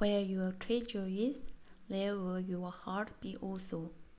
Where your treasure is, there will your heart be also.